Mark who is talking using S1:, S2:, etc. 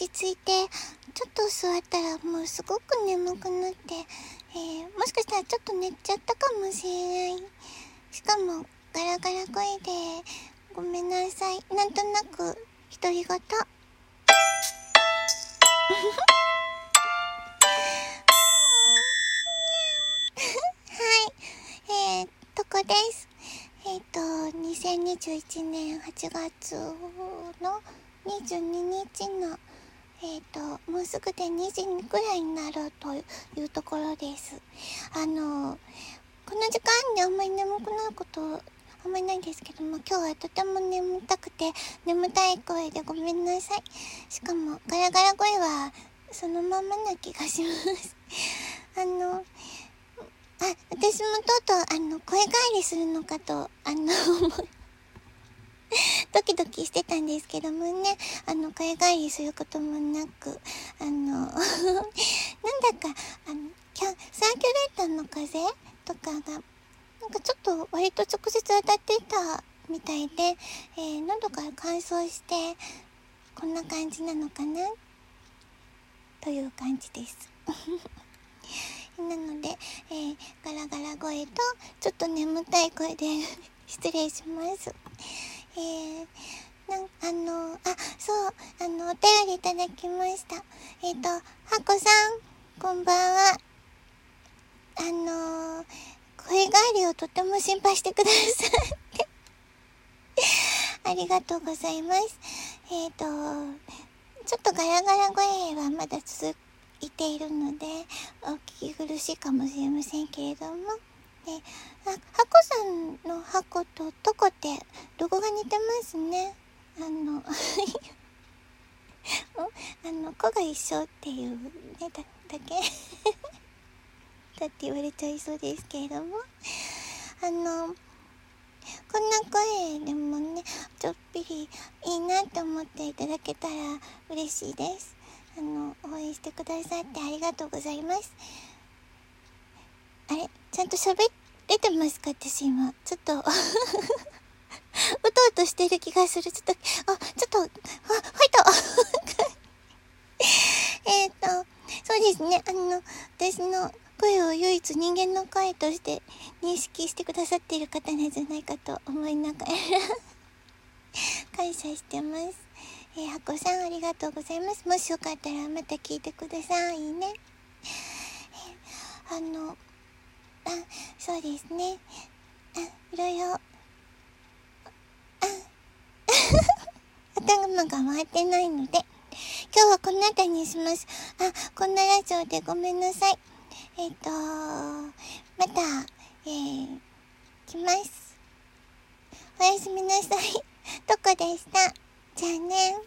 S1: ち着いて、ちょっと座ったらもうすごく眠くなって、えー、もしかしたらちょっと寝ちゃったかもしれない。しかも、ガラガラ声で、ごめんなさい。なんとなく、独り言。はい。えー、とこです。えっ、ー、と、2021年8月の22日の、えっ、ー、と、もうすぐで2時くらいになるというところです。あの、この時間にあんまり眠くなることあんまりないんですけども、今日はとても眠たくて、眠たい声でごめんなさい。しかも、ガラガラ声は、そのままな気がします。あの、あ、私もとうとう、あの、声変わりするのかと、あの、ドキドキしてたんですけどもね、あの、声変わりすることもなく、あの、なんだか、あの、キャサーキュレーターの風とかがなんかちょっと割と直接当たっていたみたいで、えー、喉が乾燥してこんな感じなのかな？という感じです。なので、えー、ガラガラ声とちょっと眠たい声で失礼します。えー、なんあのあそうあのお便りいただきました。えっ、ー、とはこさんこんばんは。あのー声変わりをとても心配してくださって ありがとうございます。えっ、ー、と、ちょっとガラガラ声はまだ続いているので、お聞き苦しいかもしれませんけれども、で、あ、ハコさんのハコとトコってロゴが似てますね？あの、あの、子が一緒っていうね、だだけ？だって言われちゃいそうですけれども。あのこんな声でもねちょっぴりいいなって思っていただけたら嬉しいです。あの応援してくださってありがとうございます。あれ？ちゃんと喋れてますか私今ちょっと うとうとしてる気がするちょっとあちょっとあファイトえっとそうですねあの私の声を唯一人間の声として認識してくださっている方なんじゃないかと思いながら 感謝してます。えー、ハコさんありがとうございます。もしよかったらまた聞いてくださいね。えー、あの、そうですね。あ、いろいろ、あ、頭が回ってないので、今日はこの辺りにします。あ、こんなラジオでごめんなさい。えっ、ー、とまた、えー、来ます。おやすみなさい。とこでした？じゃあね。